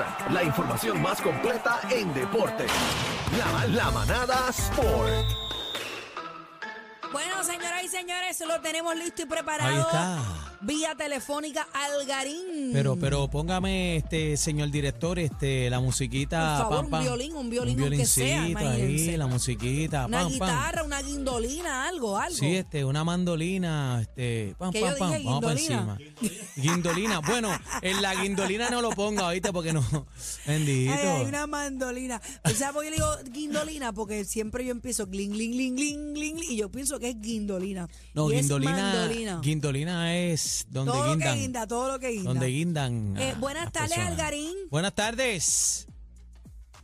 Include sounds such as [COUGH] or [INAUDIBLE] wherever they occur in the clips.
Ahora, la información más completa en deporte. La, la manada Sport. Bueno, señoras y señores, lo tenemos listo y preparado. Ahí está. Vía telefónica Algarín. Pero, pero póngame, este señor director, este, la musiquita. Por favor, pam, un pam. violín, un violín, un aunque sea, imagínense. ahí, la musiquita. una pam, guitarra, una guindolina, algo, algo. Sí, este, una mandolina, este, pam, ¿Qué pam, pam, dije, vamos para encima. Guindolina. Bueno, en la guindolina no lo ponga ahorita porque no. Bendito. Ay, hay una mandolina. O sea, porque yo le digo guindolina porque siempre yo empiezo gling, gling, gling, gling, gling, y yo pienso que es guindolina. No, Y es guindolina. mandolina. Guindolina es donde todo lo guindan. que guinda, todo lo que guinda. Donde guindan. Eh, buenas tardes. Algarín. Buenas tardes.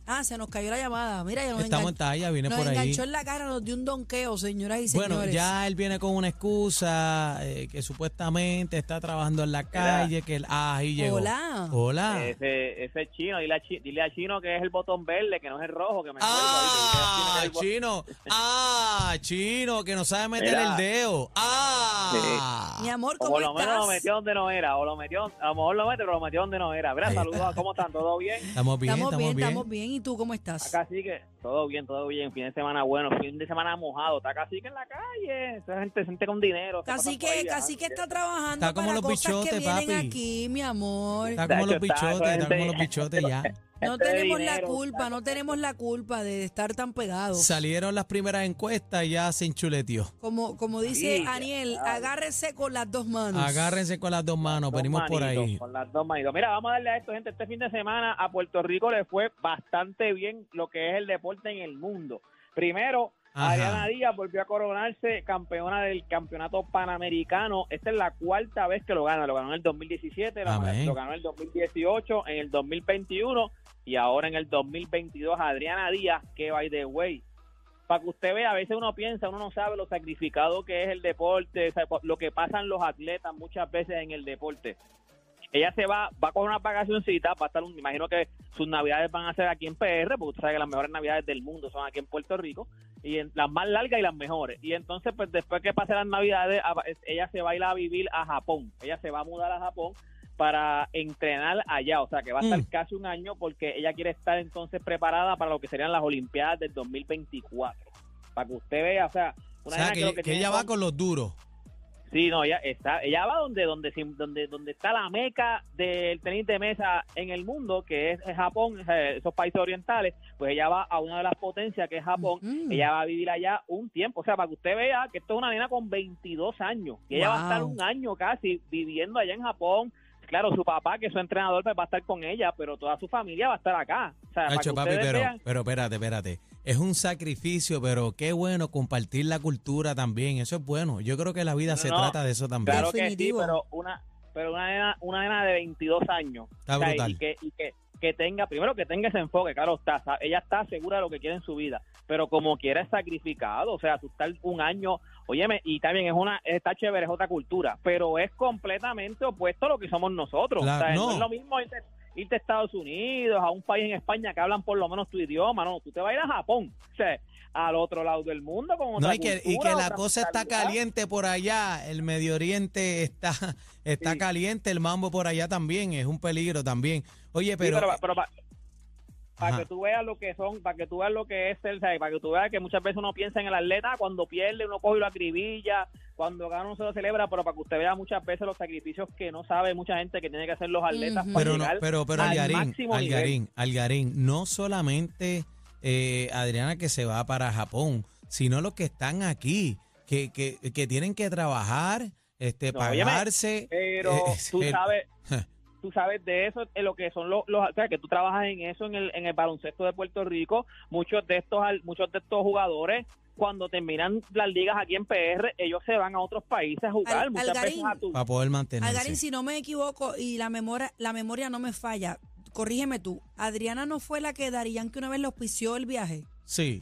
Ah, se nos cayó la llamada. Mira, ya nos, Estamos en talla, viene nos por ahí. enganchó en la cara, nos dio un donqueo, señoras y señores. Bueno, ya él viene con una excusa eh, que supuestamente está trabajando en la calle, que él, ah, ahí llegó. Hola. Hola. Ese, ese es chino, dile a, Chi- dile a Chino que es el botón verde, que no es el rojo, que me Ah, acuerdo, dile a Chino que es el bo- chino. Ah, chino, que no sabe meter Mira. el dedo. Ah. Mi amor, O ¿cómo por lo estás? menos lo metió donde no era, o lo metió, a lo mejor lo mete, pero lo metió donde no era. Mira, Ahí saludos. ¿cómo están? ¿Todo bien? Estamos bien, estamos, bien, bien. estamos bien. ¿Y tú cómo estás? Acá sí que, todo bien, todo bien, fin de semana bueno, fin de semana mojado, está casi que en la calle, esa gente, gente con dinero. Casi que, casi que está trabajando Está como para los cosas que bichotes, vienen papi. aquí, mi amor. Está como los bichotes, está como los bichotes ya. No tenemos la culpa, no tenemos la culpa de estar tan pegados. Salieron las primeras encuestas y ya se enchuleteó. Como, como dice Sí, Aniel, claro. agárrese con las dos manos. Agárrense con las dos manos, Dos venimos por ahí. Con las dos manitos. Mira, vamos a darle a esto, gente. Este fin de semana a Puerto Rico le fue bastante bien lo que es el deporte en el mundo. Primero, Ajá. Adriana Díaz volvió a coronarse campeona del campeonato panamericano. Esta es la cuarta vez que lo gana. Lo ganó en el 2017, lo, Amén. lo ganó en el 2018, en el 2021 y ahora en el 2022 Adriana Díaz, que by the way, para que usted vea, a veces uno piensa, uno no sabe lo sacrificado que es el deporte, lo que pasan los atletas muchas veces en el deporte. Ella se va, va con una vacacioncita, va a estar, un, me imagino que sus navidades van a ser aquí en PR, porque usted sabe que las mejores navidades del mundo son aquí en Puerto Rico, y en, las más largas y las mejores. Y entonces, pues después que pasen las navidades, a- ella se va a ir a vivir a Japón. Ella se va a mudar a Japón para entrenar allá, o sea que va a estar Mm. casi un año porque ella quiere estar entonces preparada para lo que serían las Olimpiadas del 2024. Para que usted vea, o sea, O una sea, nena que, ella va con los duros. Sí, no, ella está, ella va donde, donde, donde, donde está la meca del tenis de mesa en el mundo, que es Japón, eh, esos países orientales, pues ella va a una de las potencias que es Japón, Ujú. ella va a vivir allá un tiempo, o sea, para que usted vea que esto es una nena con 22 años, y ella va a estar un año casi viviendo allá en Japón, claro, su papá, que es su entrenador, pues va a estar con ella, pero toda su familia va a estar acá, o sea, para Hacho, que papi, pero, vean, pero espérate, espérate. Es un sacrificio, pero qué bueno compartir la cultura también. Eso es bueno. Yo creo que la vida No, se no. trata de eso también. Claro que sí, Definitivo. pero una, pero una nena, una nena de 22 años. Está O sea, brutal. Y que, y que, que tenga, primero que tenga ese enfoque, claro está, ella está segura de lo que quiere en su vida, pero como quiera es sacrificado, o sea, tú estar un año, óyeme, y también es una, está chévere, es otra cultura, pero es completamente opuesto a lo que somos nosotros. O sea, no. no. es lo mismo irte, irte a Estados Unidos, a un país en España que hablan por lo menos tu idioma, no, tú te vas a ir a Japón, o sea, al otro lado del mundo con otra No, y que, y cultura, que la cosa está caliente por allá, el Medio Oriente está, está Sí. caliente, el mambo por allá también, es un peligro también. Oye, Sí, pero, pero, pero para Ajá. que tú veas lo que son, para que tú veas lo que es el, para que tú veas que muchas veces uno piensa en el atleta cuando pierde uno coge y lo acribilla, cuando gana uno se lo celebra, pero para que usted vea muchas veces los sacrificios que no sabe mucha gente que tiene que hacer los atletas Ujú. para Pero, no, llegar pero, pero al Algarín, máximo nivel. Algarín, Algarín, no solamente eh, Adriana que se va para Japón, sino los que están aquí, que, que, que tienen que trabajar, este, No, óyeme, pagarse. Pero eh, tú el- sabes, [LAUGHS] tú sabes de eso, en lo que son los, los o sea, que tú trabajas en eso en el, en el baloncesto de Puerto Rico, muchos de estos muchos de estos jugadores cuando terminan las ligas aquí en PR, ellos se van a otros países a jugar, Al- muchas Algarín. veces a tu para poder mantenerse. Algarín, si no me equivoco y la memoria, la memoria no me falla, corrígeme tú. Adriana no fue la que Darían que una vez le auspició el viaje. Sí,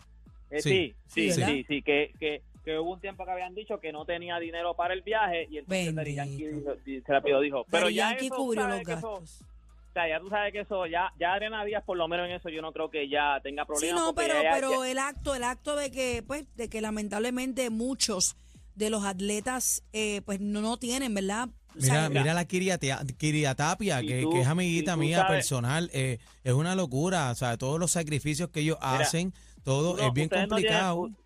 Eh, Sí, sí, sí, sí, sí, que, que, que hubo un tiempo que habían dicho que no tenía dinero para el viaje y entonces Daddy. Yankee dijo- se la pidió, dijo, pero Daddy ya Yankee eso, cubrió ¿sabes los que eso- gastos. o sea, ya tú sabes que eso, ya, ya Adriana Díaz por lo menos en eso yo no creo que ya tenga Sí, problemas. no, porque pero, ya- pero ya- el acto, el acto de que, pues, de que lamentablemente muchos de los atletas, eh, pues, no, no tienen, ¿verdad? O sea, Mira, mira la Kiriatapia, Y que, tú- que es amiguita mía sabes- personal, eh, es una locura. O sea, todos los sacrificios que ellos Mira, hacen, todo es bien no complicado. tienen-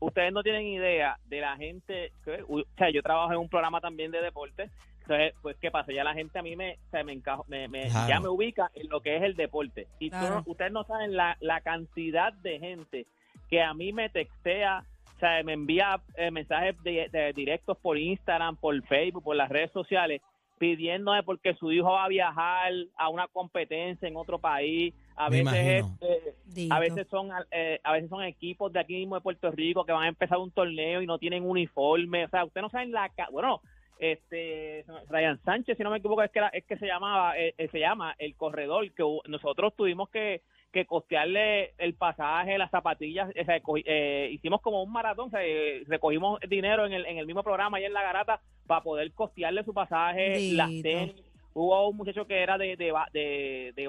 ustedes no tienen idea de la gente, que- o sea, yo trabajo en un programa también de deporte, entonces, pues, ¿qué pasa? Ya la gente a mí me, o sea, me, encajo, me, me- Claro. ya me ubica en lo que es el deporte. Y Claro. ustedes no saben la, la cantidad de gente que a mí me textea, o sea, me envía eh, mensajes de- de directos por Instagram, por Facebook, por las redes sociales, pidiéndome porque su hijo va a viajar a una competencia en otro país. A Me veces es, imagino. eh, Dito. a veces son eh, a veces son equipos de aquí mismo de Puerto Rico que van a empezar un torneo y no tienen uniforme o sea ustedes no saben la ca- bueno este Ryan Sánchez si no me equivoco es que era- es que se llamaba eh, eh, se llama el corredor que nosotros tuvimos que que costearle el pasaje las zapatillas o sea, cogi- eh, hicimos como un maratón o sea, eh, recogimos dinero en el en el mismo programa ahí en la garata para poder costearle su pasaje las tenis hubo un muchacho que era de de ba- de de,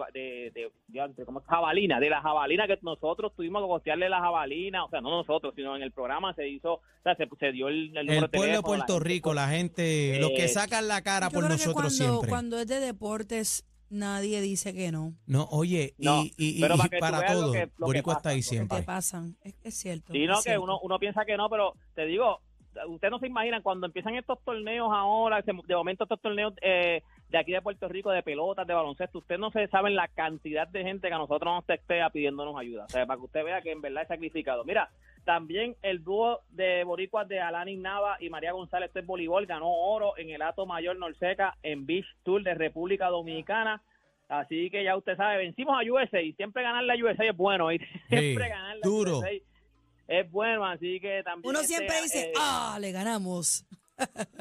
de, ¿cómo es? jabalina de la jabalina que nosotros tuvimos que costearle la jabalina o sea no nosotros sino en el programa se hizo o sea se, se dio el, el número El de pueblo de teléfono, la Puerto gente, Rico, pues, la gente, los que Eh, sacan la cara Yo por creo que nosotros cuando, siempre. cuando es de deportes, nadie dice que no. No, oye, y- No, y, y- pero y para que para lo todo, que- lo que Boricua pasa, está ahí lo que siempre. Te pasan. Es, es cierto. Sí, no, es que cierto. uno, uno piensa que no, pero te digo, ustedes no se imaginan cuando empiezan estos torneos ahora, se- de momento estos torneos eh, de aquí de Puerto Rico, de pelotas, de baloncesto, ustedes no se saben la cantidad de gente que a nosotros nos textea pidiéndonos ayuda. O sea, para que usted vea que en verdad es sacrificado. Mira, también el dúo de boricuas de Alani Nava y María González, este es voleibol, ganó oro en el Ato Mayor Norseca en Beach Tour de República Dominicana. Así que ya usted sabe, vencimos a USA y siempre ganar la USA es bueno. Y [LAUGHS] siempre ganar la duro. USA es bueno, así que también. Uno este, siempre dice, eh, ah, le ganamos.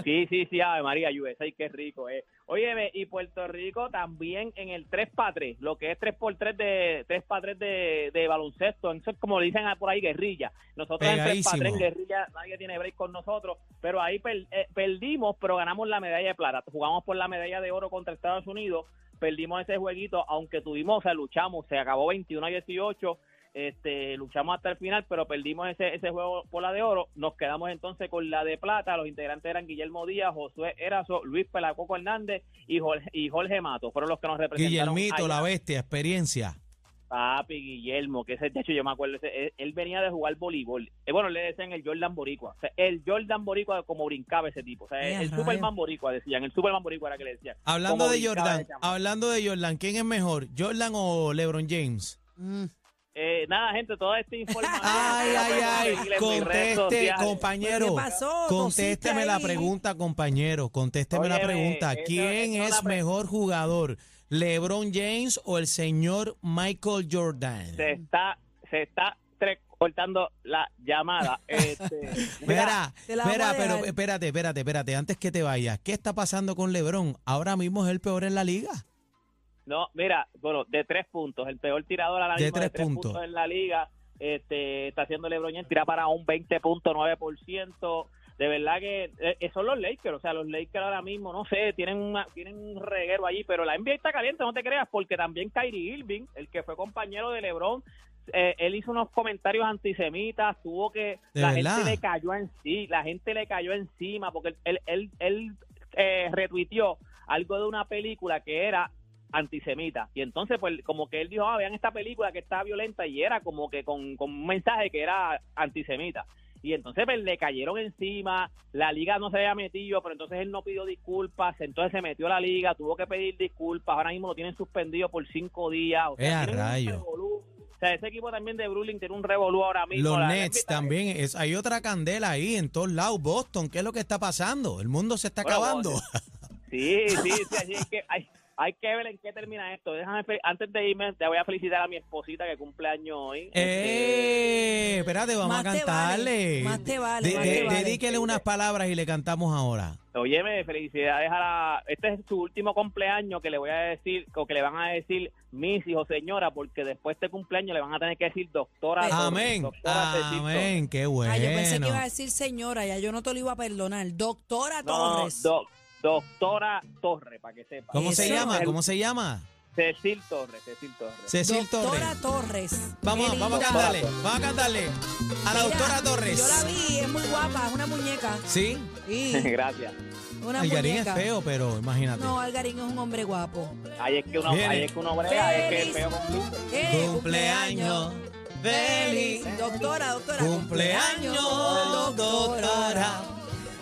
Sí, sí, sí, Ave María USA, qué rico, eh. Óyeme, y Puerto Rico también en el 3x3, lo que es 3x3 de 3x3 de, de baloncesto, eso es como le dicen por ahí guerrilla. Nosotros en 3x3 Pegadísimo. en guerrilla nadie tiene break con nosotros, pero ahí per- eh, perdimos, pero ganamos la medalla de plata. Jugamos por la medalla de oro contra Estados Unidos, perdimos ese jueguito, aunque tuvimos, o sea, luchamos, se acabó 21 a 18, este, luchamos hasta el final, pero perdimos ese, ese juego por la de oro. Nos quedamos entonces con la de plata. Los integrantes eran Guillermo Díaz, Josué Erazo, Luis Pelacoco Hernández y Jorge, y Jorge Mato. Fueron los que nos representaron. Guillermito, allá. la bestia, experiencia. Papi Guillermo, que ese de hecho yo me acuerdo, ese- él, él venía de jugar voleibol. Eh, bueno, le decían el Jordan Boricua. O sea, el Jordan Boricua como brincaba ese tipo. O sea, el. Superman Boricua decían, el Superman Boricua era que le decían. Hablando de Jordan, hablando de Jordan, ¿quién es mejor, Jordan o LeBron James? Mm. Eh, nada, gente, toda esta información. [LAUGHS] Ay, ay, ay, conteste, compañero. ¿Qué pasó? Contésteme la pregunta, compañero. Contésteme la pregunta. ¿Quién es mejor jugador, LeBron James o el señor Michael Jordan? se está se está cortando la llamada. [LAUGHS] Este, Mira, te la voy espera, a pero espérate, espérate, espérate, antes que te vayas, ¿qué está pasando con LeBron? Ahora mismo es el peor en la liga. No, mira, bueno, de tres puntos, el peor tirador a la De misma tres de tres puntos. puntos. en la liga, este, está haciendo LeBron James, tira para un 20.9%. De verdad que eh, son los Lakers, o sea, los Lakers ahora mismo, no sé, tienen una, tienen un reguero allí, pero la NBA está caliente, no te creas, porque también Kyrie Irving, el que fue compañero de LeBron, eh, él hizo unos comentarios antisemitas, tuvo que ¿De la verdad? gente le cayó en sí, la gente le cayó encima porque él él él, él, eh, retuiteó algo de una película que era antisemita. Y entonces, pues, como que él dijo, ah, vean esta película que está violenta y era como que con, con un mensaje que era antisemita. Y entonces pues, le cayeron encima, la liga no se había metido, pero entonces él no pidió disculpas, entonces se metió a la liga, tuvo que pedir disculpas, ahora mismo lo tienen suspendido por cinco días. O sea, ¡Eh, rayo! O sea, ese equipo también de Brooklyn tiene un revolú ahora mismo. Los Nets también, es, hay otra candela ahí en todos lados. Boston, ¿qué es lo que está pasando? El mundo se está Bueno, acabando. Sí, sí, sí, así es que hay, hay que ver en qué termina esto. Déjame, antes de irme, te voy a felicitar a mi esposita que cumple año hoy. Este, ¡Eh! Espérate, vamos Más a te cantarle. vale, más te vale, De- más de- te vale. Dedíquele unas palabras y le cantamos ahora. Óyeme, felicidades a la... Este es su último cumpleaños que le voy a decir, o que le van a decir mis hijos, señora, porque después de este cumpleaños le van a tener que decir doctora. Torres, Amén. doctora. Amén. Qué bueno. Ay, yo pensé que iba a decir señora, ya yo no te lo iba a perdonar. Doctora No, Torres. doc- doctora Torres, para que sepa. ¿Cómo se llama? El- ¿Cómo se llama? Cecil Torres, Cecil Torres. Cecil Doctora Torres. Torres. Vamos, vamos a cantarle. Vamos a cantarle. A la Mira, doctora Torres. Yo la vi, es muy guapa, es una muñeca. Sí. Sí, [LAUGHS] Gracias. una Algarín es muñeca. feo, pero imagínate. No, Algarín es un hombre guapo. Ahí es que uno, ahí es que uno es que feo cumple. Eh, Cumpleaños feliz. Doctora, doctora. Cumpleaños, doctora.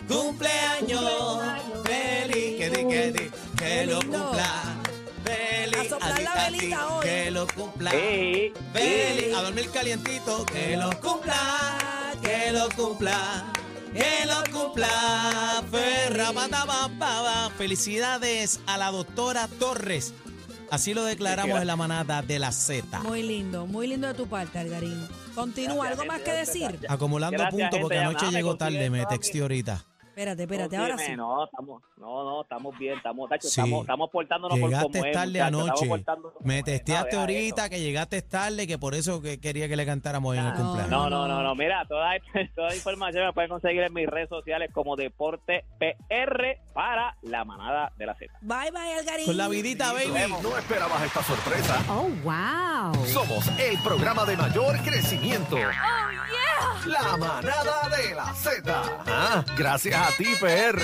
Cumpleaños. Que di, que di, que lo cumpla. Feliz. A soplar la velita hoy. Que lo cumpla. Sí, Feliz. sí. A dormir calientito. Que lo cumpla. Que lo cumpla. Que lo cumpla. Ferra. Felicidades a la doctora Torres. Así lo declaramos en la manada de la Z. Muy lindo, muy lindo de tu parte, Algarín. Continúa, Gracias, ¿algo más gente, que gracias, decir? Acumulando puntos porque anoche llegó tarde, me texté ahorita. Espérate, espérate, ahora sí. No, estamos, no, no, estamos bien, estamos, tacho, Sí. estamos, estamos portándonos por Llegaste como es, tarde estamos anoche. como Me es. testeaste ahorita eso. que llegaste tarde, que por eso que quería que le cantáramos en el cumpleaños. No, no, no, no, mira, toda, [LAUGHS] toda la información me pueden conseguir en mis redes sociales como Deporte PR para la manada de la Z. Bye, bye, Algarín. Con la vidita, baby. No esperabas esta sorpresa. Oh, wow. Somos el programa de mayor crecimiento. La manada de la Z. Ah, gracias a ti, PR.